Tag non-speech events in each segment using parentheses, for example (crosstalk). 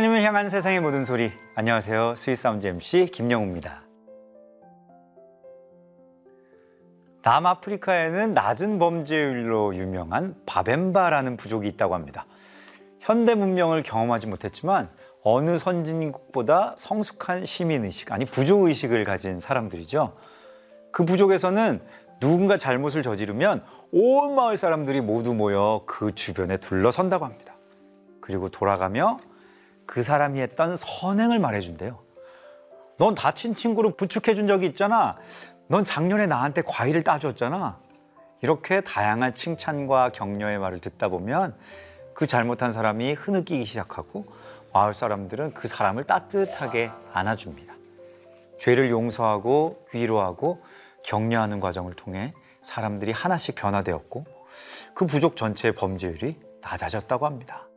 하나님을 향한 세상의 모든 소리. 안녕하세요. Sweet Sound MC 김영우입니다. 남아프리카에는 낮은 범죄율로 유명한 바벤바라는 부족이 있다고 합니다. 현대 문명을 경험하지 못했지만 어느 선진국보다 성숙한 시민의식, 아니 부족의식을 가진 사람들이죠. 그 부족에서는 누군가 잘못을 저지르면 온 마을 사람들이 모두 모여 그 주변에 둘러선다고 합니다. 그리고 돌아가며 그 사람이 했던 선행을 말해준대요. 넌 다친 친구를 부축해준 적이 있잖아. 넌 작년에 나한테 과일을 따줬잖아. 이렇게 다양한 칭찬과 격려의 말을 듣다 보면 그 잘못한 사람이 흐느끼기 시작하고 마을 사람들은 그 사람을 따뜻하게 안아줍니다. 죄를 용서하고 위로하고 격려하는 과정을 통해 사람들이 하나씩 변화되었고 그 부족 전체의 범죄율이 낮아졌다고 합니다.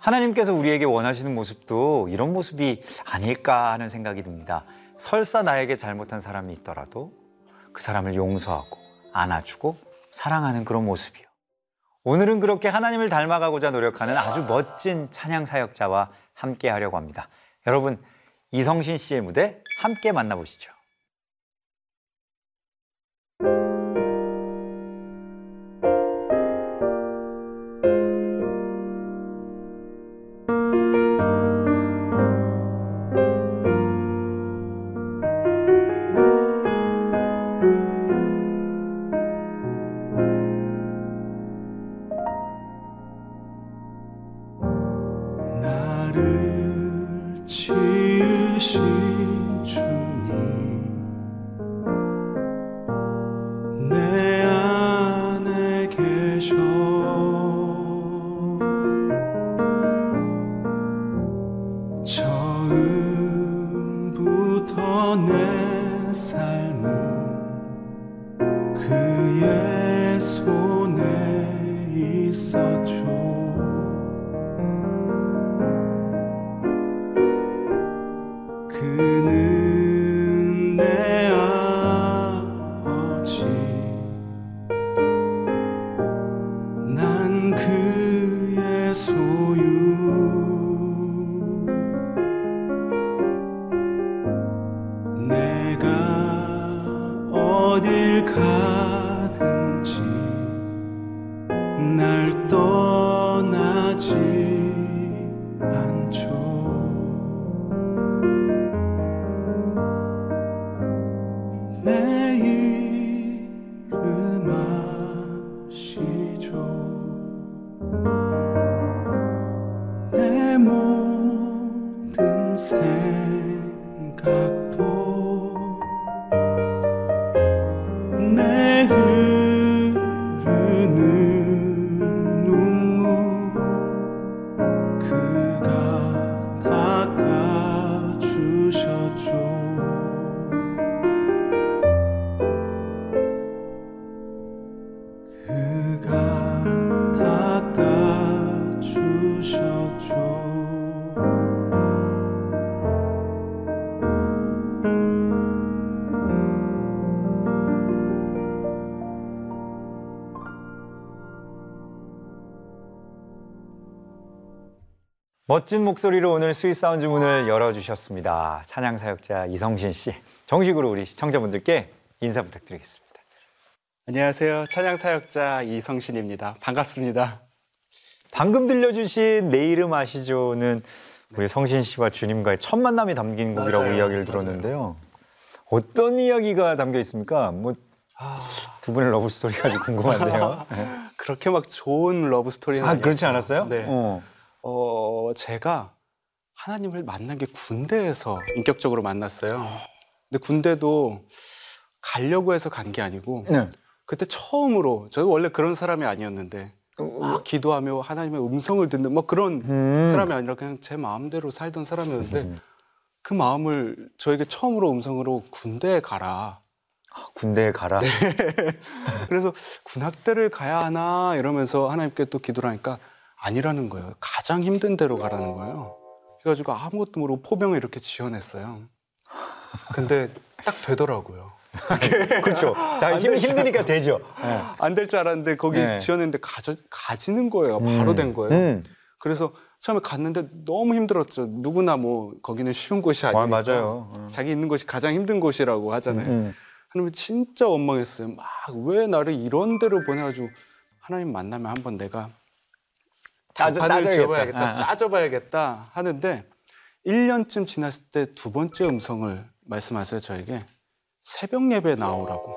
하나님께서 우리에게 원하시는 모습도 이런 모습이 아닐까 하는 생각이 듭니다. 설사 나에게 잘못한 사람이 있더라도 그 사람을 용서하고 안아주고 사랑하는 그런 모습이요. 오늘은 그렇게 하나님을 닮아가고자 노력하는 아주 멋진 찬양 사역자와 함께 하려고 합니다. 여러분, 이성신 씨의 무대 함께 만나보시죠. 멋진 목소리로 오늘 Sweet Sound 문을 열어주셨습니다. 찬양 사역자 이성신 씨. 정식으로 우리 시청자분들께 인사 부탁드리겠습니다. 안녕하세요. 찬양 사역자 이성신입니다. 반갑습니다. 방금 들려주신 내 이름 아시죠는 우리 성신 씨와 주님과의 첫 만남이 담긴 곡이라고 맞아요. 이야기를 맞아요. 들었는데요. 어떤 이야기가 담겨 있습니까? 뭐두 분의 러브 스토리가 아주 궁금한데요. (laughs) 그렇게 막 좋은 러브 스토리는 아 아니었어요. 그렇지 않았어요? 네. 어. 어, 제가 하나님을 만난 게 군대에서 인격적으로 만났어요. 근데 군대도 가려고 해서 간 게 아니고 네. 그때 처음으로 저는 원래 그런 사람이 아니었는데 막 기도하며 하나님의 음성을 듣는 뭐 그런 음. 사람이 아니라 그냥 제 마음대로 살던 사람이었는데 그 마음을 저에게 처음으로 음성으로 군대에 가라. 군대에 가라. 네. (laughs) 그래서 군악대를 가야 하나 이러면서 하나님께 또 기도를 하니까 아니라는 거예요. 가장 힘든 데로 가라는 거예요. 그래가지고 아무것도 모르고 포병을 이렇게 지어냈어요. 근데 딱 되더라고요. (laughs) 그렇죠. 다 힘, 힘드니까 되죠. 네. 안될 줄 알았는데 거기 네. 지어냈는데 가져, 가지는 거예요. 바로 된 거예요. 음. 그래서 처음에 갔는데 너무 힘들었죠. 누구나 뭐 거기는 쉬운 곳이 아니니까. 아, 맞아요. 어. 자기 있는 곳이 가장 힘든 곳이라고 하잖아요. 음. 하나님 진짜 원망했어요. 막 왜 나를 이런 데로 보내가지고 하나님 만나면 한번 내가 따져-. 지어봐야겠다, 아, 아. 따져봐야겠다 하는데 1년쯤 지났을 때 두 번째 음성을 말씀하세요 저에게 새벽 예배 나오라고.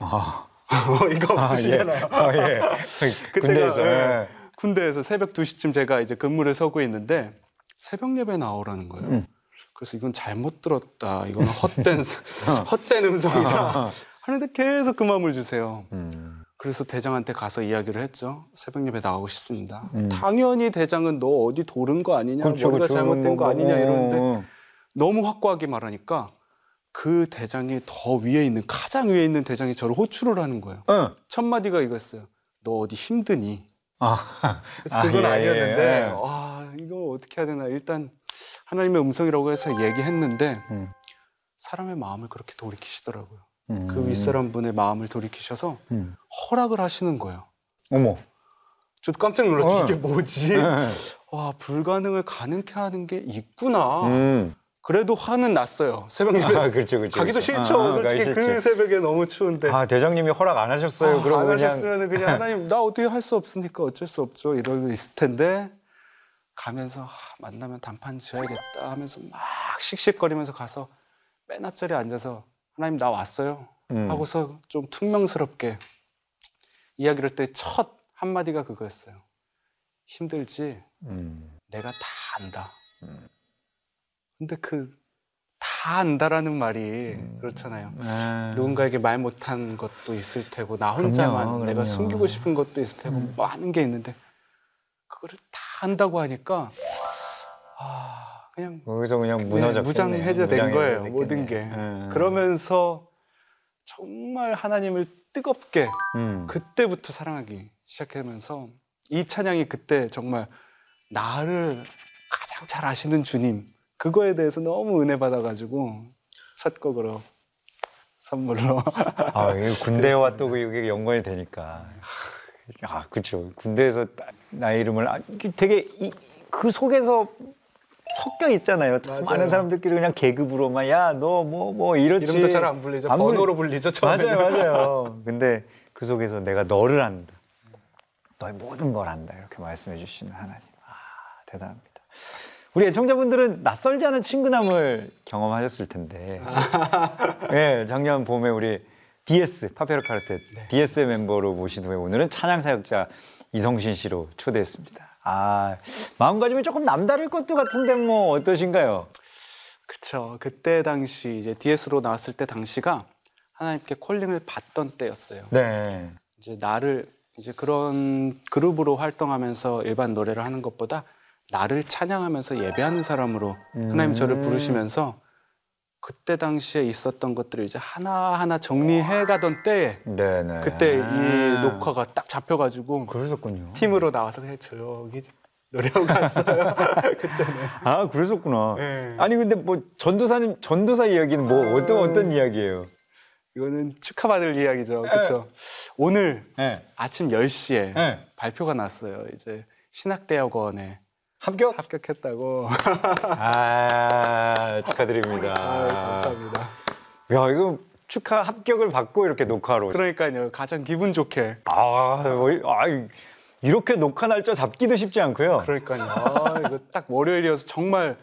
아, (laughs) 이거 없으시잖아요. 아, 예. (laughs) 군대에서. 예, 예. 군대에서 새벽 2시쯤 제가 이제 근무를 서고 있는데 새벽 예배 나오라는 거예요. 음. 그래서 이건 잘못 들었다. 이건 헛된 (laughs) 헛된 음성이다. 하는데 계속 그 마음을 주세요. 음. 그래서 대장한테 가서 이야기를 했죠. 새벽 예배 나가고 싶습니다. 음. 당연히 대장은 너 어디 도른 거 아니냐, 그렇죠, 머리가 그렇죠. 잘못된 거 뭐, 아니냐 뭐, 이러는데 어. 너무 확고하게 말하니까 그 대장이 더 위에 있는 가장 위에 있는 대장이 저를 호출을 하는 거예요. 어. 첫 마디가 이거였어요. 너 어디 힘드니? 아, 그래서 아, 그건 예, 아, 니었는데 예. 와 이거 어떻게 해야 되나 일단 하나님의 음성이라고 해서 얘기했는데 음. 사람의 마음을 그렇게 돌이키시더라고요. 음. 그 윗사람 분의 마음을 돌이키셔서 음. 허락을 하시는 거예요. 어머. 저도 깜짝 놀랐죠. 어. 이게 뭐지? 와 불가능을 가능케 하는 게 있구나. 음. 그래도 화는 났어요. 새벽 예배 아, 그렇죠, 그렇죠. 가기도 그렇죠. 싫죠. 아, 아, 솔직히 그 싫죠. 새벽에 너무 추운데. 아, 대장님이 허락 안 하셨어요. 아, 그럼 안 그냥 하셨으면 그냥 (laughs) 하나님 나 어떻게 할 수 없으니까 어쩔 수 없죠 이러고 있을 텐데 가면서 아, 만나면 단판 지어야겠다 하면서 막 씩씩거리면서 가서 맨 앞자리에 앉아서 하나님 나 왔어요 음. 하고서 좀 퉁명스럽게 이야기를 할 때 첫 한마디가 그거였어요 힘들지 음. 내가 다 안다 근데 그 다 안다라는 말이 그렇잖아요 아. 누군가에게 말 못한 것도 있을 테고 나 혼자만 그럼요, 내가 그럼요. 숨기고 싶은 것도 있을 테고 많은 게 있는데 그거를 다 한다고 하니까 아 그냥 거기서 그냥 무너졌 네, 무장 해제된 거예요 모든 게 음. 그러면서 정말 하나님을 뜨겁게 음. 그때부터 사랑하기 시작하면서 이 찬양이 그때 정말 나를 가장 잘 아시는 주님 그거에 대해서 너무 은혜 받아가지고 첫 곡으로 선물로 아, 군대와 또 이게 연관이 되니까. 아, 그렇죠. 군대에서 나- 나의 이름을 아, 되게 이, 그 속에서 섞여 있잖아요. 많은 사람들끼리 그냥 계급으로만 야, 너 뭐뭐 이렇지. 이름도 잘 안 불리죠. 안 번호로 불리죠. 처음에는. 맞아요, 맞아요. (laughs) 근데 그 속에서 내가 너를 안다. 너의 모든 걸 안다. 이렇게 말씀해 주시는 하나님. 아, 대단합니다. 우리 애청자분들은 낯설지 않은 친근함을 경험하셨을 텐데. 예, (laughs) 작년 봄에 우리 DS 파페르 카르테 DS의 멤버로 모신 후에 오늘은 찬양 사역자 이성신 씨로 초대했습니다. 아, 마음가짐이 조금 남다를 것도 같은데 뭐 어떠신가요? 그렇죠. 그때 당시 이제 DS로 나왔을 때 당시가 하나님께 콜링을 받던 때였어요. 네. 이제 나를 이제 그런 그룹으로 활동하면서 일반 노래를 하는 것보다 나를 찬양하면서 예배하는 사람으로 하나님 저를 부르시면서 그때 당시에 있었던 것들을 이제 하나하나 정리해 가던 때에 네, 네. 그때 아. 이 녹화가 딱 잡혀가지고 그러셨군요. 팀으로 나와서 그냥 조용히 노래하고 갔어요. (laughs) 그때는. 아, 그러셨구나. 네. 아니 근데 뭐 전도사님 전도사 이야기는 뭐 어떤 어떤 이야기예요? 이거는 축하받을 이야기죠. 그렇죠. 오늘 네. 아침 10시에 네. 발표가 났어요. 이제 신학대학원에 합격? 합격했다고. 아, 축하드립니다. 아유, 감사합니다. 야, 이거 축하 합격을 받고 이렇게 녹화로. 그러니까요. 가장 기분 좋게. 아, 어이, 아, 이렇게 녹화 날짜 잡기도 쉽지 않고요. 그러니까요. 아, 이거 딱 월요일이어서 정말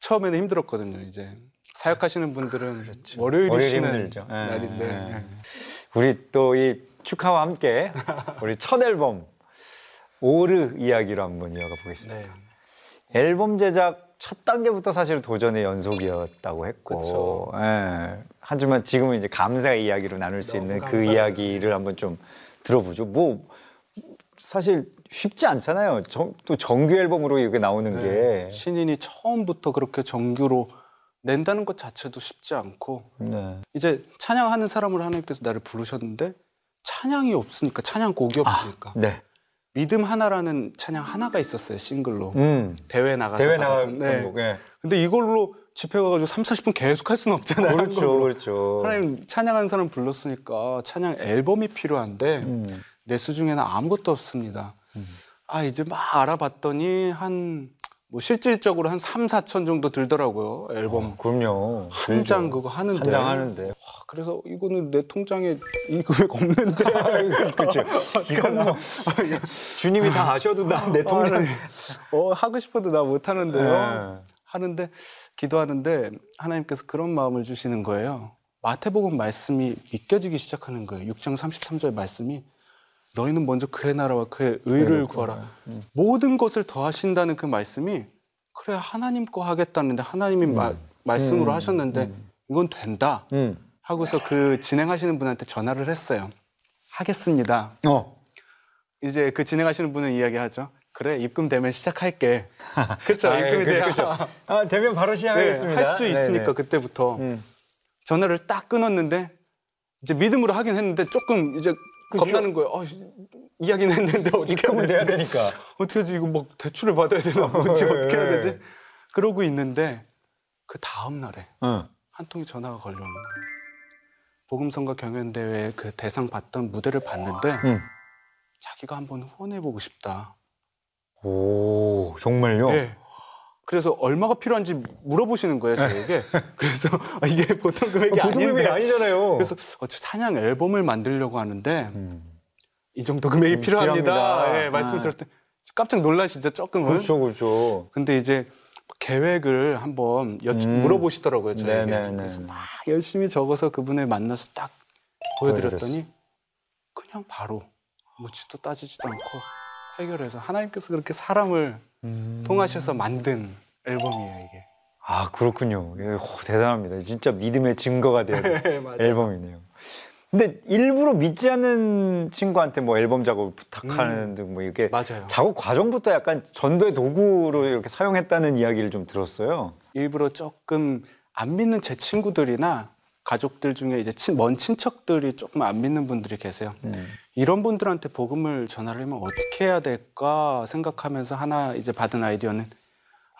처음에는 힘들었거든요. 이제 사역하시는 분들은 월요일이 월요일 쉬는 힘들죠. 예, 날인데. 예. 우리 또 이 축하와 함께 우리 첫 앨범 오르 이야기로 한번 이어가 보겠습니다. 네. 앨범 제작 첫 단계부터 사실 도전의 연속이었다고 했고. 예. 하지만 지금은 이제 감사의 이야기로 나눌 수 있는 그 감사해요. 이야기를 한번 좀 들어보죠. 뭐 사실 쉽지 않잖아요. 정- 또 정규 앨범으로 이게 나오는 네. 게. 신인이 처음부터 그렇게 정규로 낸다는 것 자체도 쉽지 않고 네. 이제 찬양하는 사람으로 하나님께서 나를 부르셨는데 찬양이 없으니까 찬양곡이 없으니까 네. 믿음 하나라는 찬양 하나가 있었어요 싱글로 음. 대회 나가서 대회 나갈 네. 곡. 예. 근데 이걸로 집회 가가지고 3, 40분 계속 할 수는 없잖아요 한 그렇죠. 그렇죠. 하나님 찬양하는 사람 불렀으니까 찬양 앨범이 필요한데 음. 내 수중에는 아무것도 없습니다. 아 이제 막 알아봤더니 한 뭐 실질적으로 한 3, 4천 정도 들더라고요. 앨범 그럼요. 한 장 그거 하는데. 한 장 하는데. 와, 그래서 이거는 내 통장에 이 금액 없는데. (laughs) 그렇죠. 이건 뭐 (laughs) 주님이 다 아셔도 나 내 통장. 어, 하고 싶어도 나 못 하는데요. 네. 하는데 기도하는데 하나님께서 그런 마음을 주시는 거예요. 마태복음 말씀이 믿겨지기 시작하는 거예요. 6장 33절 말씀이 너희는 먼저 그의 나라와 그의 의를 구하라. 모든 것을 더하신다는 그 말씀이 그래 하나님 거 하겠다는데 하나님이 마- 말씀으로 하셨는데 이건 된다. 음. 하고서 그 진행하시는 분한테 전화를 했어요. 하겠습니다. 어. 이제 그 진행하시는 분은 이야기하죠. 그래 입금 되면 시작할게. (laughs) 그렇죠. 아, 입금이 그죠. 아, 되면 바로 시작하겠습니다. 할수 있으니까 네네. 그때부터 음. 전화를 딱 끊었는데 이제 믿음으로 하긴 했는데 조금 이제 겁나는 거예요. 어, 이야기는 했는데 (laughs) 어떻게 입금은 돼야 되니까. 어떻게 하지 이거 막 대출을 받아야 되나 뭐지 (laughs) 예, 어떻게 해야 예. 되지? 그러고 있는데 그 다음 날에 어. 한 통의 전화가 걸려오는 거예요. 복음성가 경연대회 그 대상 받던 무대를 봤는데 음. 자기가 한번 후원해보고 싶다. 오, 정말요? 예. 그래서 얼마가 필요한지 물어보시는 거예요 저에게. (laughs) 그래서 아, 이게 보통 금액이 어, 보통 아닌데. 금액이 아니잖아요. 그래서 어, 저 찬양 앨범을 만들려고 하는데 음. 이 정도 금액이 필요합니다. 필요합니다. 예, 말씀 아. 들었더니 깜짝 놀라시죠 조금은. 그렇죠, 그렇죠. 근데 이제 계획을 한번 여쭈, 음. 물어보시더라고요 저에게. 네네네. 그래서 막 열심히 적어서 그분을 만나서 딱 보여드렸더니 그냥 바로 묻지도 따지지도 않고 해결해서 하나님께서 그렇게 사람을 음. 통하셔서 만든 앨범이에요 이게. 아, 그렇군요. 예, 호, 대단합니다. 진짜 믿음의 증거가 되는 (laughs) 네. 앨범이네요. 근데 일부러 믿지 않는 친구한테 뭐 앨범 작업을 부탁하는 등 뭐 이렇게 음. 맞아요. 작업 과정부터 약간 전도의 도구로 이렇게 사용했다는 이야기를 좀 들었어요. 일부러 조금 안 믿는 제 친구들이나 가족들 중에 이제 친, 먼 친척들이 조금 안 믿는 분들이 계세요. 이런 분들한테 복음을 전하려면 어떻게 해야 될까 생각하면서 하나 이제 받은 아이디어는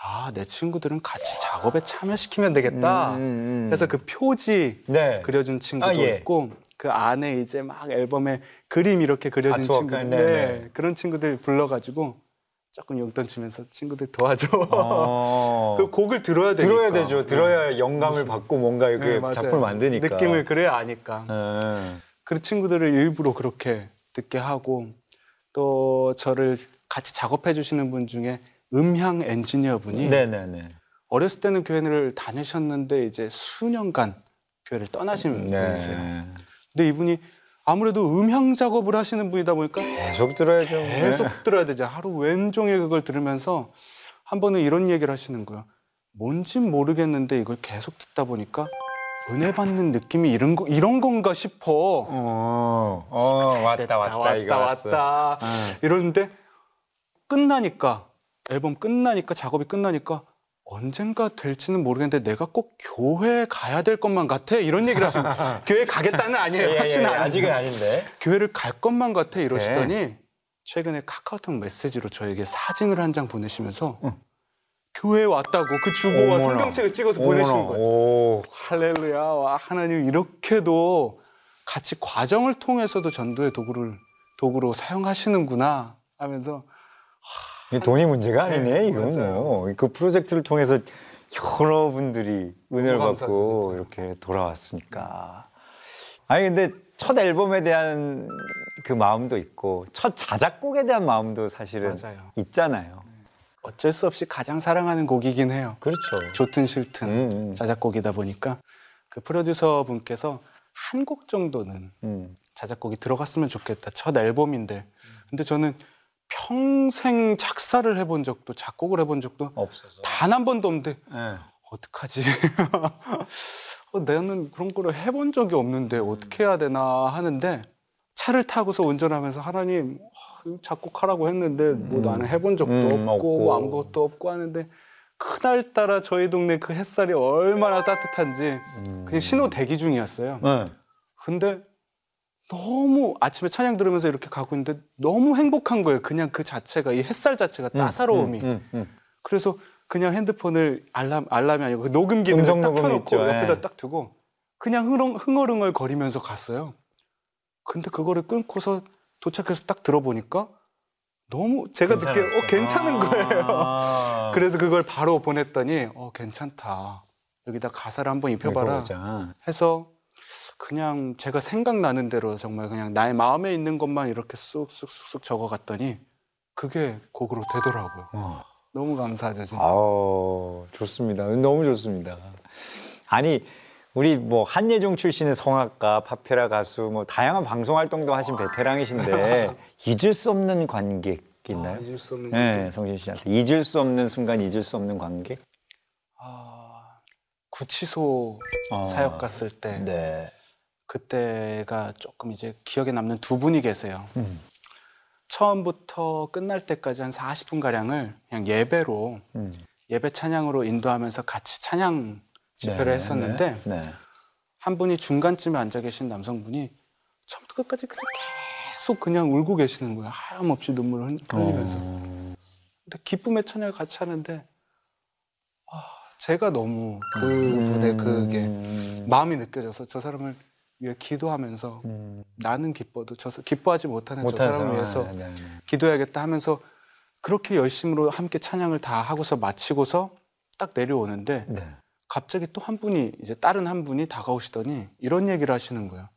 아, 내 친구들은 같이 작업에 참여시키면 되겠다. 음, 음, 음. 그래서 그 표지 네. 그려준 친구도 아, 예. 있고 그 안에 이제 막 앨범에 그림 이렇게 그려진 아트워크, 친구들 네, 네. 그런 친구들 불러가지고 조금 용돈 주면서 친구들 도와줘. 어. (laughs) 그 곡을 들어야 되니까. 들어야 되죠. 들어야 영감을 받고 뭔가 네, 맞아요. 작품을 만드니까. 느낌을 그래야 아니까. 네. 그 친구들을 일부러 그렇게 듣게 하고 또 저를 같이 작업해 주시는 분 중에 음향 엔지니어 분이 네네네. 어렸을 때는 교회를 다니셨는데 이제 수년간 교회를 떠나신 네. 분이세요. 근데 이분이 아무래도 음향 작업을 하시는 분이다 보니까 계속 들어야죠. 계속 들어야 되죠. 하루 왼종일 그걸 들으면서 한 번은 이런 얘기를 하시는 거예요. 뭔진 모르겠는데 이걸 계속 듣다 보니까 은혜 받는 느낌이 이런 거 이런 건가 싶어. 어, 어 왔다 왔다, 왔다 이거 왔어. 왔다 이러는데 끝나니까 앨범 끝나니까 작업이 끝나니까 언젠가 될지는 모르겠는데 내가 꼭 교회 가야 될 것만 같아 이런 얘기를 하시는. (laughs) 교회 가겠다는 아니에요. 예, 예, 확신은 예, 아니에요. 아직은 아닌데. 교회를 갈 것만 같아 이러시더니 최근에 카카오톡 메시지로 저에게 사진을 한 장 보내시면서 교회에 왔다고 그 주보와. 성경책을 찍어서 보내신. 거예요. 오, 할렐루야. 와, 하나님 이렇게도 같이 과정을 통해서도 전도의 도구를 도구로 사용하시는구나 하면서 이게 돈이 문제가 아니네 네, 이건 맞아요. 뭐. 그 프로젝트를 통해서 여러분들이 은혜를 받고 진짜. 이렇게 돌아왔으니까. 아니 근데 첫 앨범에 대한 그 마음도 있고 첫 자작곡에 대한 마음도 사실은 맞아요. 있잖아요. 어쩔 수 없이 가장 사랑하는 곡이긴 해요. 그렇죠. 좋든 싫든 음, 음. 자작곡이다 보니까 그 프로듀서 분께서 한 곡 정도는 음. 자작곡이 들어갔으면 좋겠다. 첫 앨범인데. 근데 저는 평생 작사를 해본 적도 작곡을 해본 적도 없어서. 단 한 번도 없는데 예. 어떡하지? (laughs) 어, 나는 그런 거를 해본 적이 없는데 어떻게 해야 되나 하는데 차를 타고서 운전하면서 하나님 작곡하라고 했는데 뭐 나는 해본 적도 음, 없고, 없고. 아무것도 없고 하는데 그날따라 저희 동네 그 햇살이 얼마나 따뜻한지 그냥 신호 대기 중이었어요. 예. 근데 너무 아침에 찬양 들으면서 이렇게 가고 있는데 너무 행복한 거예요. 그냥 그 자체가 이 햇살 자체가 따사로움이. 음, 음. 그래서 그냥 핸드폰을 알람 알람이 아니고 그 녹음 기능을 음성 딱 켜놓고 있죠. 옆에다 예. 딱 두고 그냥 흥얼, 흥얼 흥얼 거리면서 갔어요. 근데 그거를 끊고서 도착해서 딱 들어보니까 너무 제가 듣기에 어, 괜찮은 거예요. 아. (laughs) 그래서 그걸 바로 보냈더니 어 괜찮다. 여기다 가사를 한번 입혀봐라 입혀보자. 해서 그냥 제가 생각나는 대로 정말 그냥 나의 마음에 있는 것만 이렇게 쑥쑥쑥쑥 적어갔더니 그게 곡으로 되더라고요. 어. 너무 감사하죠 진짜. 아우 좋습니다. 너무 좋습니다. 아니 우리 뭐 한예종 출신의 성악가, 파페라 가수, 뭐 다양한 방송 활동도 하신 베테랑이신데 (laughs) 잊을 수 없는 관객 있나요? 아, 잊을 수 없는 네, 성신 씨한테 잊을 수 없는 순간, 잊을 수 없는 관객. 아, 구치소 어. 사역 갔을 때 네. 그때가 조금 이제 기억에 남는 두 분이 계세요. 음. 처음부터 끝날 때까지 한 40분 가량을 그냥 예배로 음. 예배 찬양으로 인도하면서 같이 찬양 집회를 네, 했었는데 네. 네. 한 분이 중간쯤에 앉아 계신 남성분이 처음부터 끝까지 그냥 계속 그냥 울고 계시는 거예요. 하염없이 눈물을 흘- 흘리면서. 어. 근데 기쁨의 찬양을 같이 하는데 아, 제가 너무 그 음. 분의 그게 마음이 느껴져서 저 사람을 위해 기도하면서 나는 기뻐도 저 사- 기뻐하지 못하는 저 음. 사람을 위해서 상황. 네, 네. 기도해야겠다 하면서 그렇게 열심으로 함께 찬양을 다 하고서 마치고서 딱 내려오는데 네. 갑자기 또 한 분이 이제 다른 한 분이 다가오시더니 이런 얘기를 하시는 거예요.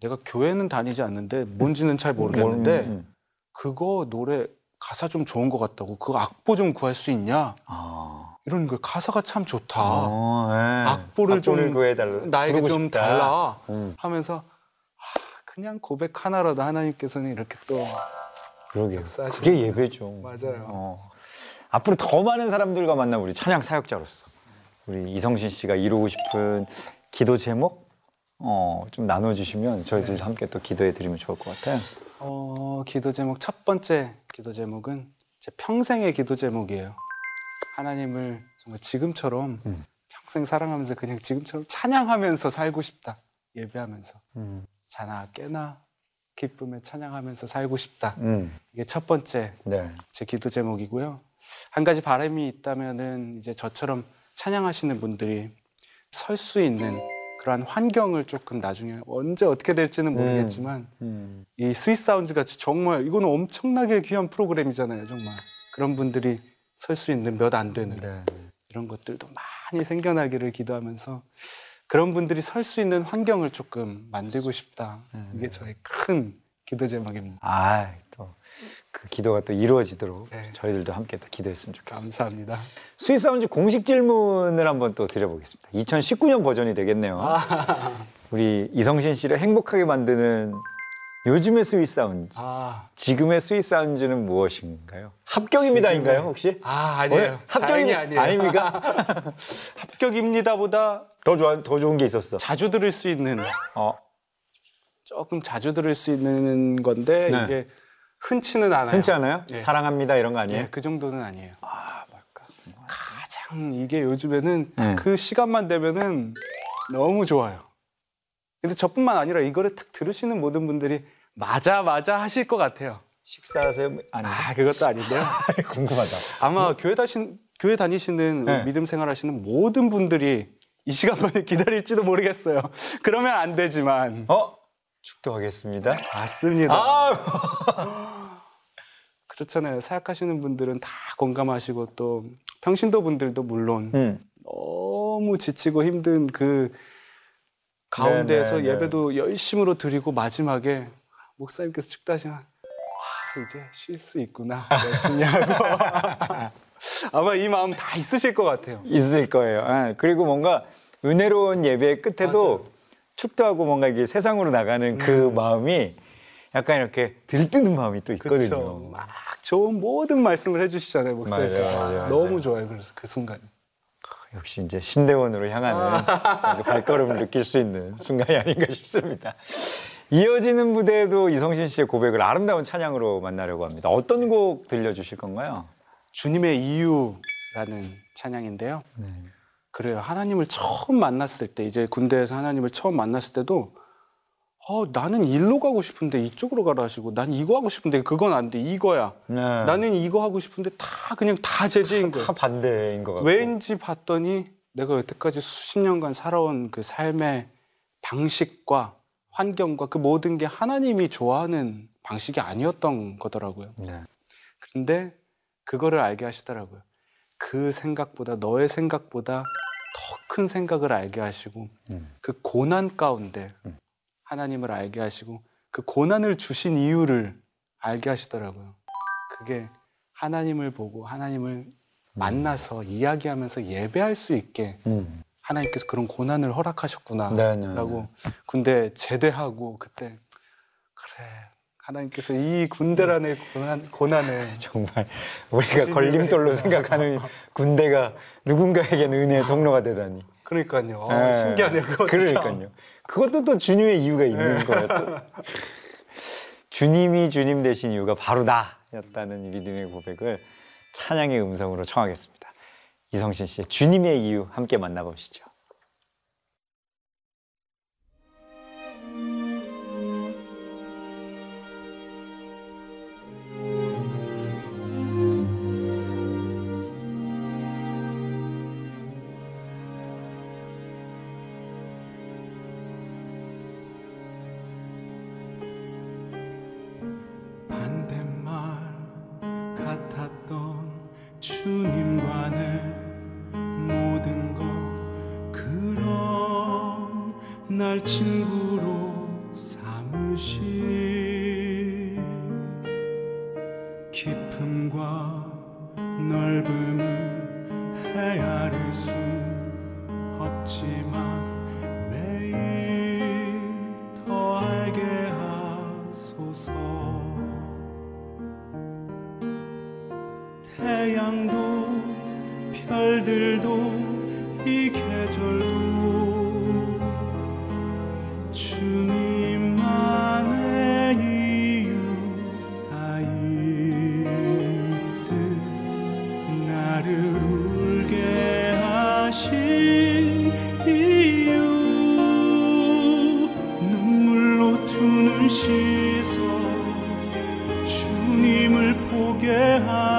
내가 교회는 다니지 않는데 뭔지는 잘 모르겠는데 음, 음. 그거 노래 가사 좀 좋은 것 같다고 그거 악보 좀 구할 수 있냐 아. 이러는 거예요. 가사가 참 좋다. 어, 네. 악보를 좀 구해달라. 나에게 좀 싶다. 달라 음. 하면서 아, 그냥 고백 하나라도 하나님께서는 이렇게 또 그러게요. 그게 예배죠. 맞아요. 어. 앞으로 더 많은 사람들과 만나 우리 찬양 사역자로서 우리 이성신 씨가 이루고 싶은 기도 제목 어, 좀 나눠주시면 저희들 도 함께 또 기도해 드리면 좋을 것 같아요. 어, 기도 제목 첫 번째 기도 제목은 제 평생의 기도 제목이에요. 하나님을 정말 지금처럼 음. 평생 사랑하면서 그냥 지금처럼 찬양하면서 살고 싶다. 예배하면서 음. 자나 깨나 기쁨에 찬양하면서 살고 싶다. 음. 이게 첫 번째 네. 제 기도 제목이고요. 한 가지 바람이 있다면은 이제 저처럼 찬양하시는 분들이 설 수 있는 그러한 환경을 조금 나중에 언제 어떻게 될지는 모르겠지만 음. 이 스위스 사운즈 같이 정말 이거는 엄청나게 귀한 프로그램이잖아요, 정말. 그런 분들이 설 수 있는 몇 안 되는 네. 이런 것들도 많이 생겨나기를 기도하면서 그런 분들이 설 수 있는 환경을 조금 만들고 싶다. 이게 저의 큰 기도 제목입니다. 아, 또 그 기도가 또 이루어지도록 네. 저희들도 함께 또 기도했으면 좋겠습니다. 감사합니다. 스위스 사운즈 공식 질문을 한번 또 드려보겠습니다. 2019년 버전이 되겠네요. 우리 이성신 씨를 행복하게 만드는 요즘의 스위스 사운즈. 아, 지금의 스위스 사운즈는 무엇인가요? 합격입니다인가요 혹시? 아 오늘 합격이 아니에요. 아닙니까? (laughs) 합격입니다보다 더 좋아 더 좋은 게 있었어. 자주 들을 수 있는 어, 조금 자주 들을 수 있는 건데 네. 이게 흔치는 않아요. 흔치 않아요? 예. 사랑합니다 이런 거 아니에요? 예, 그 정도는 아니에요. 아, 뭘까? 가장 이게 요즘에는 딱 네. 그 시간만 되면은 너무 좋아요. 근데 저뿐만 아니라 이거를 딱 들으시는 모든 분들이 맞아 맞아 하실 것 같아요. 식사하세요? 아니, 아 그것도 아닌데요. (laughs) 궁금하다. 아마 교회 다신 교회 다니시는 네. 믿음 생활하시는 모든 분들이 이 시간만에 (laughs) 기다릴지도 모르겠어요. 그러면 안 되지만 어? 축도하겠습니다. 맞습니다. 아, (gasps) 그렇잖아요. 사역하시는 분들은 다 공감하시고 또 평신도 분들도 물론 음. 너무 지치고 힘든 그 가운데에서 네, 네, 네. 예배도 열심으로 드리고 마지막에 목사님께서 축도하시면 아, 이제 쉴 수 있구나 열심히 하고 (laughs) 아마 이 마음 다 있으실 것 같아요. 있을 거예요. 아, 그리고 뭔가 은혜로운 예배의 끝에도 축도하고 뭔가 이게 세상으로 나가는 그 마음이 약간 이렇게 들뜨는 마음이 또 있거든요. 그렇죠. 막 좋은 모든 말씀을 해주시잖아요 목사님께서 맞아요, 맞아요, 맞아요. 너무 좋아요. 그래서 그 순간. 역시 이제 신대원으로 향하는 그 발걸음을 느낄 수 있는 순간이 아닌가 싶습니다. 이어지는 무대에도 이성신 씨의 고백을 아름다운 찬양으로 만나려고 합니다. 어떤 곡 들려주실 건가요? 주님의 이유라는 찬양인데요. 네. 그래요. 하나님을 처음 만났을 때 이제 군대에서 하나님을 처음 만났을 때도 어, 나는 일로 가고 싶은데 이쪽으로 가라 하시고 난 이거 하고 싶은데 그건 안 돼. 이거야. 네. 나는 이거 하고 싶은데 다 그냥 다 제재인 거예요. 다 반대인 것 같고. 왜인지 봤더니 내가 여태까지 수십 년간 살아온 그 삶의 방식과 환경과 그 모든 게 하나님이 좋아하는 방식이 아니었던 거더라고요. 네. 근데 그거를 알게 하시더라고요. 그 생각보다 너의 생각보다 더 큰 생각을 알게 하시고 그 고난 가운데 하나님을 알게 하시고 그 고난을 주신 이유를 알게 하시더라고요. 그게 하나님을 보고 하나님을 만나서 이야기하면서 예배할 수 있게 음. 하나님께서 그런 고난을. 허락하셨구나라고 군대 제대하고 그때 하나님께서 이 군대라는 고난 고난을 (laughs) 정말 우리가 걸림돌로 생각하는 군대가 누군가에게는 은혜의 통로가 되다니. 그러니까요 어, 예. 신기하네요 그것도 참. 그러니까요. 그것도 또 주님의 이유가 있는 거예요. 또. (laughs) 주님이 주님 되신 이유가 바로 나였다는 이 믿음의 고백을 찬양의 음성으로 청하겠습니다. 이성신 씨의 주님의 이유 함께 만나보시죠. 주님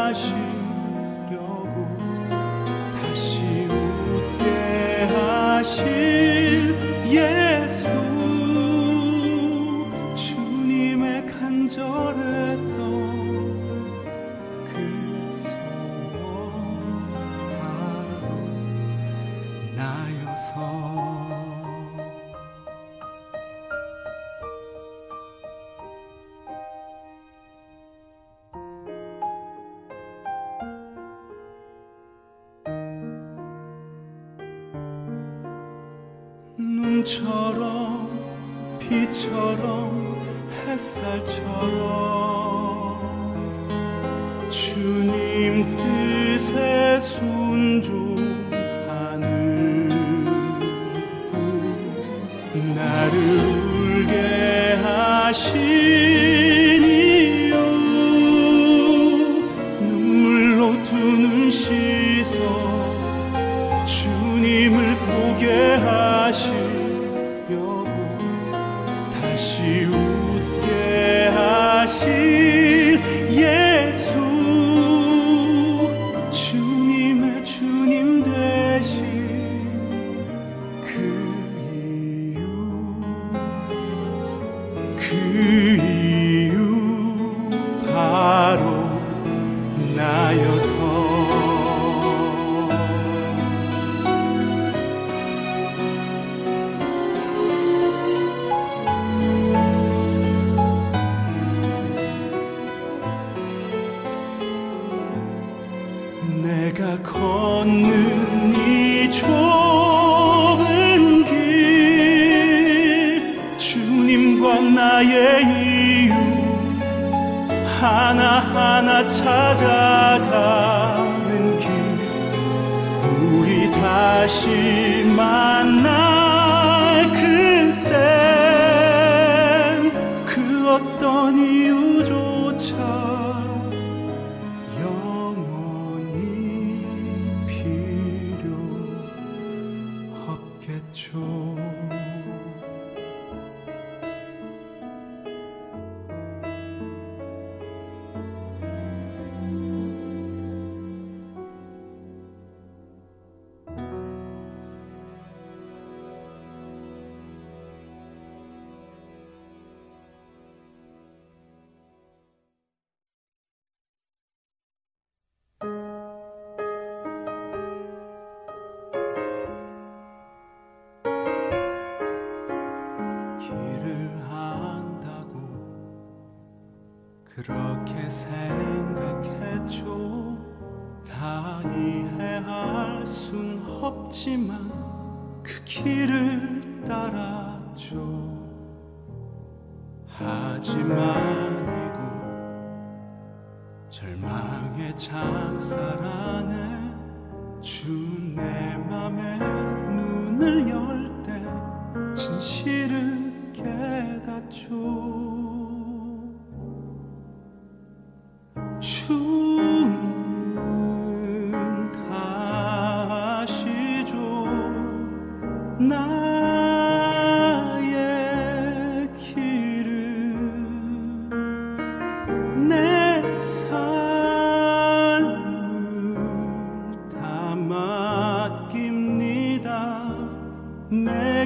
그렇게 생각했죠. 다 이해할 순 없지만 그 길을 따랐죠. 하지만 이고 절망의 창살 안에 주내 맘에 눈을 열 때 진실을 깨닫죠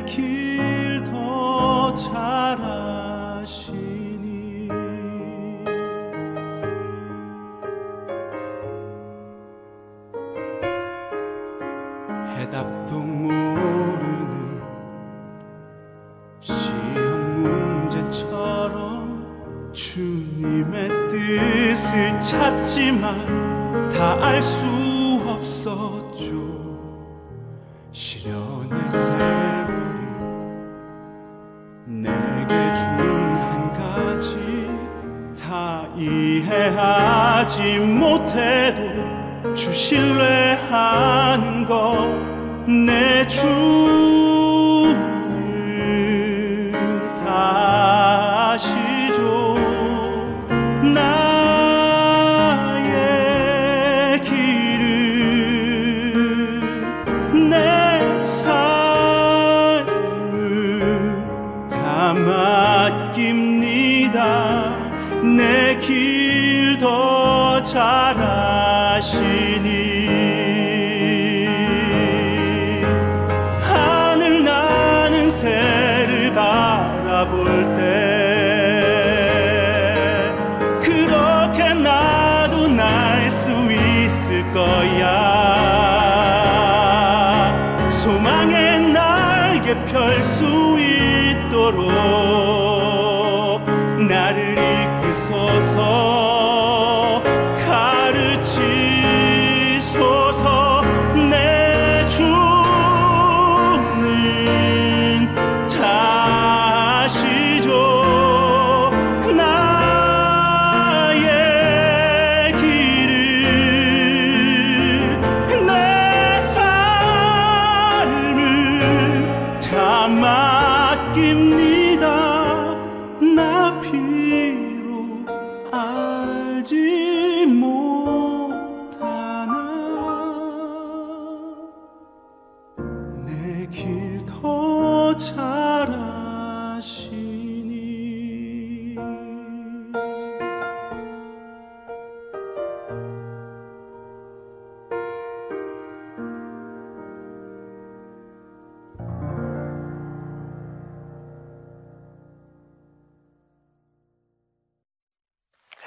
내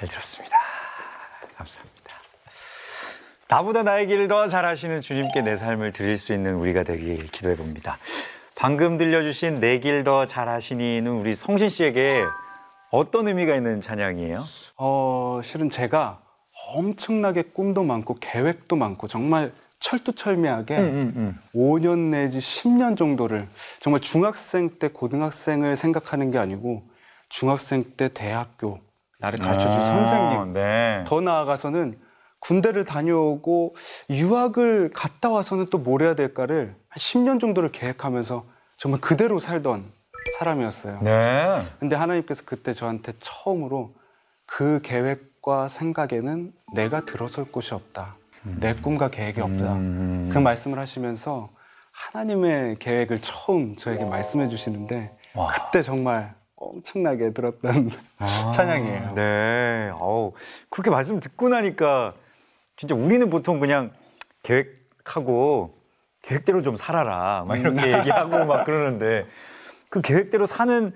잘 들었습니다. 감사합니다. 나보다 나의 길을 더 잘하시는 주님께 내 삶을 드릴 수 있는 우리가 되길 기도해 봅니다. 방금 들려주신 내 길 더 잘하시니는 우리 성신 씨에게 어떤 의미가 있는 찬양이에요? 어, 실은 제가 엄청나게 꿈도 많고 계획도 많고 정말 철두철미하게 음, 5년 내지 10년 정도를 정말 중학생 때 고등학생을 생각하는 게 아니고 중학생 때 대학교 나를 가르쳐 줄 아, 선생님 네. 더 나아가서는 군대를 다녀오고 유학을 갔다 와서는 또 뭘 해야 될까를 한 10년 정도를 계획하면서 정말 그대로 살던 사람이었어요. 네. 근데 하나님께서 그때 저한테 처음으로 그 계획과 생각에는 내가 들어설 곳이 없다. 내 꿈과 계획이 없다. 음. 그 말씀을 하시면서 하나님의 계획을 처음 저에게 말씀해 주시는데 와. 그때 정말 엄청나게 들었던 (laughs) 찬양이에요. 네. 어우, 그렇게 말씀 듣고 나니까 진짜 우리는 보통 그냥 계획하고 계획대로 좀 살아라. 막 이렇게 얘기하고 막 그러는데 그 계획대로 사는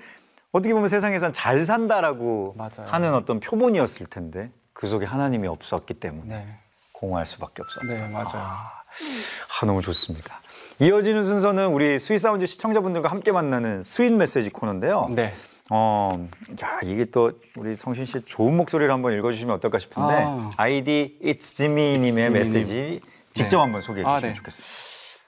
어떻게 보면 세상에선 잘 산다라고 맞아요. 하는 어떤 표본이었을 텐데 그 속에 하나님이 없었기 때문에 네, 공허할 수밖에 없었다. 네 맞아요. 아, 너무 좋습니다. 이어지는 순서는 우리 Sweet Sound 시청자분들과 함께 만나는 Sweet 메시지 코너인데요. 네. 어, 야, 이게 또 우리 성신 씨 좋은 목소리를 한번 읽어주시면 어떨까 싶은데 아. 아이디 It's Jimmy님의 It's. 메시지 직접 네. 한번 소개해 아, 주시면 네. 좋겠습니다.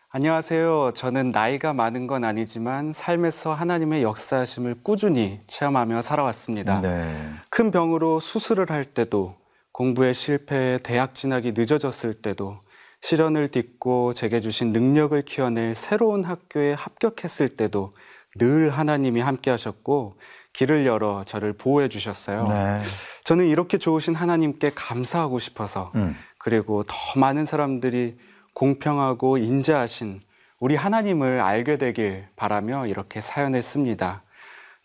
안녕하세요. 저는 나이가 많은 건 아니지만 삶에서 하나님의 역사하심을 꾸준히 체험하며 살아왔습니다. 네. 큰 병으로 수술을 할 때도 공부에 실패해 대학 진학이 늦어졌을 때도 시련을 딛고 제게 주신 능력을 키워낼 새로운 학교에 합격했을 때도 늘 하나님이 함께 하셨고 길을 열어 저를 보호해 주셨어요. 네. 저는 이렇게 좋으신 하나님께 감사하고 싶어서 음. 그리고 더 많은 사람들이 공평하고 인자하신 우리 하나님을 알게 되길 바라며 이렇게 사연을 씁니다.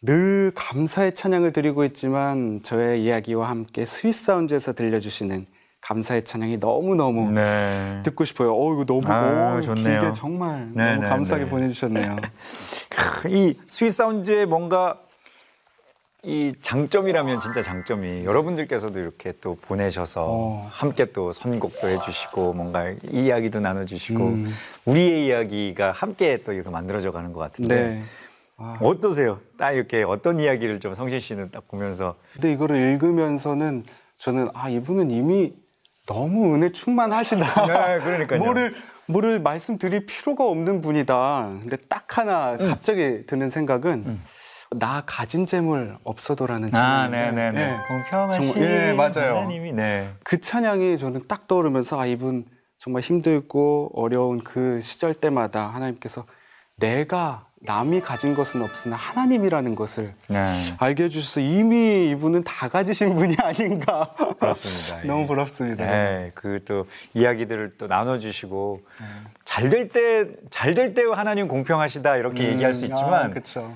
늘 감사의 찬양을 드리고 있지만 저의 이야기와 함께 스위스 사운드에서 들려주시는 감사의 찬양이 너무너무 네. 듣고 싶어요. 어, 이거 너무 아, 오, 좋네요. 길게 정말 네, 너무 네, 감사하게 네. 보내주셨네요. (laughs) 크, 이 Sweet Sound의 뭔가 이 장점이라면 진짜 장점이 여러분들께서도 이렇게 또 보내셔서 어. 함께 또 선곡도 해주시고 뭔가 이야기도 나눠주시고 음. 우리의 이야기가 함께 또 이렇게 만들어져 가는 것 같은데 네. 아, 어떠세요? 딱 이렇게 어떤 이야기를 좀 성신 씨는 딱 보면서 근데 이거를 읽으면서는 저는 아 이분은 이미 너무 은혜 충만하시다. (laughs) 네, 그러니까요. 뭐를 뭐를 말씀드릴 필요가 없는 분이다. 근데 딱 하나 음. 갑자기 드는 생각은 나 가진 재물 없어도라는 아, 네네네. 네. 공평하신 정말, 예, 맞아요. 하나님이 네. 그 찬양이 저는 딱 떠오르면서 아 이분 정말 힘들고 어려운 그 시절 때마다 하나님께서 내가 남이 가진 것은 없으나 하나님이라는 것을 네. 알게 해주셔서 이미 이분은 다 가지신 분이 (laughs) 아닌가. 그렇습니다. (laughs) 너무 예. 부럽습니다. 네, 그 또 이야기들을 또 나눠주시고 잘될 때 잘 될 때 하나님 공평하시다 이렇게 얘기할 수 있지만 그렇죠.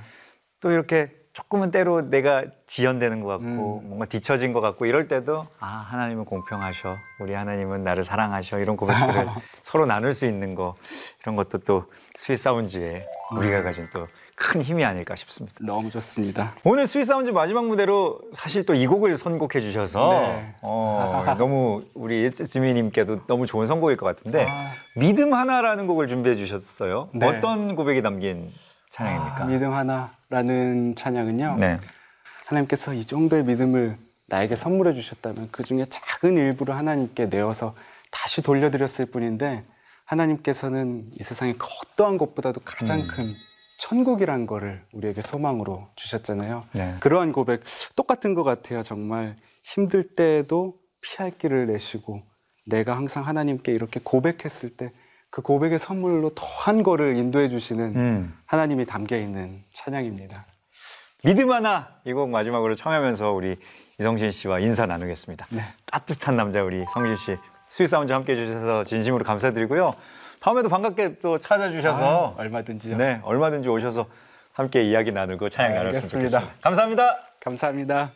또 이렇게 조금은 때로 내가 지연되는 것 같고 뭔가 뒤처진 것 같고 이럴 때도 아 하나님은 공평하셔 우리 하나님은 나를 사랑하셔 이런 고백들을 (laughs) 서로 나눌 수 있는 거 이런 것도 또 스윗 사운즈에 우리가 가진 또 큰 힘이 아닐까 싶습니다. 너무 좋습니다. 오늘 Sweet Sounds 마지막 무대로 사실 또 이 곡을 선곡해 주셔서 네. 어, 너무 우리 지미님께도 너무 좋은 선곡일 것 같은데 아. 믿음 하나라는 곡을 준비해 주셨어요. 네. 어떤 고백이 담긴 찬양입니까? 아, 믿음 하나 라는 찬양은요. 네. 하나님께서 이 정도의 믿음을 나에게 선물해 주셨다면 그 중에 작은 일부를 하나님께 내어서 다시 돌려드렸을 뿐인데 하나님께서는 이 세상의 그 어떠한 것보다도 가장 음. 큰 천국이란 거를 우리에게 소망으로 주셨잖아요. 네. 그러한 고백 똑같은 것 같아요. 정말 힘들 때에도 피할 길을 내시고 내가 항상 하나님께 이렇게 고백했을 때 그 고백의 선물로 더한 거를 인도해 주시는 음. 하나님이 담겨 있는 찬양입니다. 믿음 하나 이 곡 마지막으로 청하면서 우리 이성신 씨와 인사 나누겠습니다. 네. 따뜻한 남자 우리 성신 씨 Sweet Sound 함께 해주셔서 진심으로 감사드리고요. 다음에도 반갑게 또 찾아주셔서 아유, 얼마든지요. 네 얼마든지 오셔서 함께 이야기 나누고 찬양 나눴으면. 좋겠습니다. 감사합니다. 감사합니다.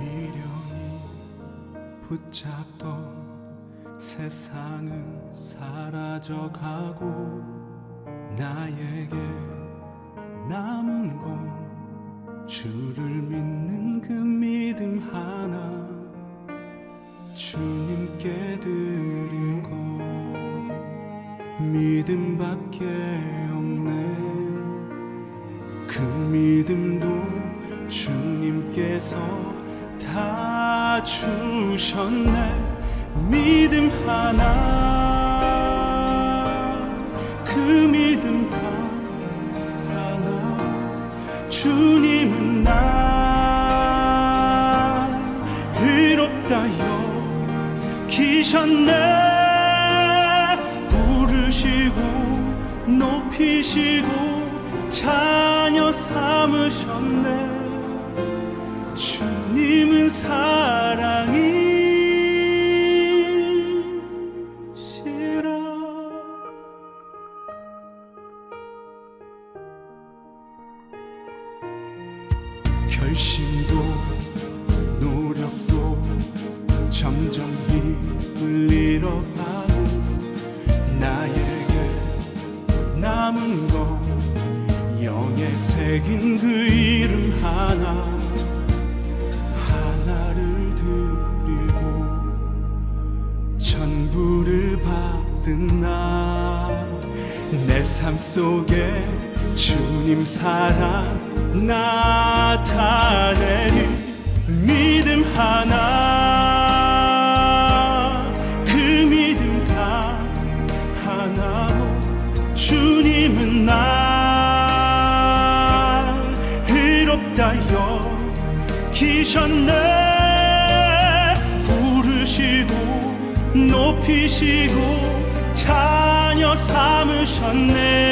미련이 붙잡던 세상은 사라져가고 나에게 남은 건 주를 믿는 그 믿음 하나 주님께 드릴 것 믿음밖에 없네. 그 믿음도 주님께서 다 주셨네. 믿음 하나. 그 믿음 다 하나. 주님은 나 의롭다 여 기셨네. 부르시고 높이시고 자녀 삼으셨네 주 높이시고 자녀 삼으셨네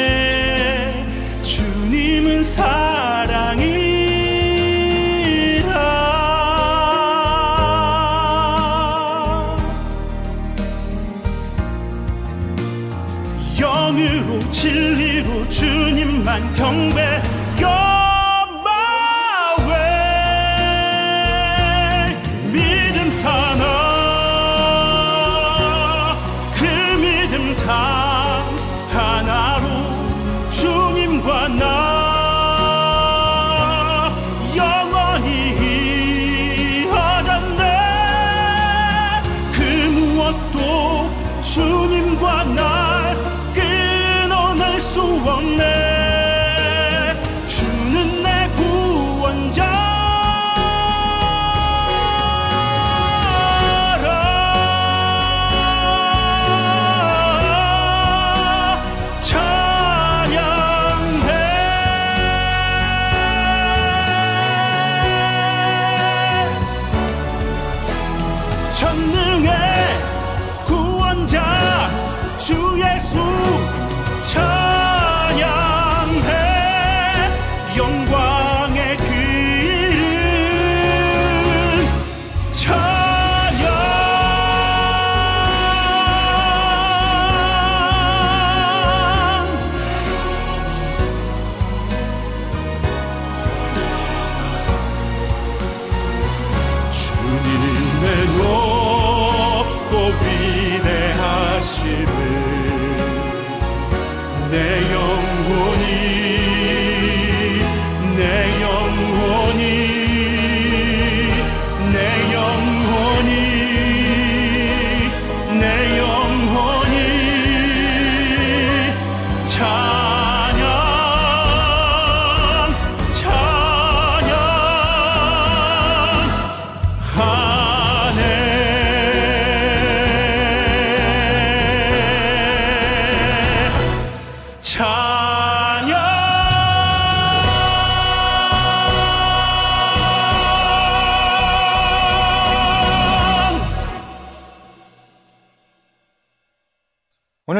높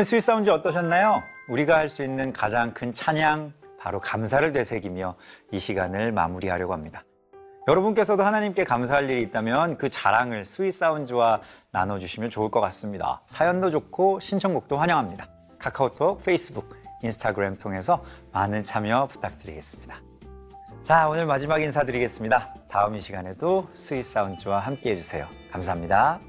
Sweet Sound 어떠셨나요? 우리가 할 수 있는 가장 큰 찬양 바로 감사를 되새기며 이 시간을 마무리하려고 합니다. 여러분께서도 하나님께 감사할 일이 있다면 그 자랑을 Sweet Sound와 나눠주시면 좋을 것 같습니다. 사연도 좋고 신청곡도 환영합니다. 카카오톡, 페이스북, 인스타그램 통해서 많은 참여 부탁드리겠습니다. 자, 오늘 마지막 인사드리겠습니다. 다음 이 시간에도 Sweet Sound와 함께 해주세요. 감사합니다.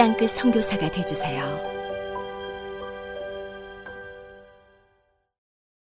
땅끝 선교사가 되주세요.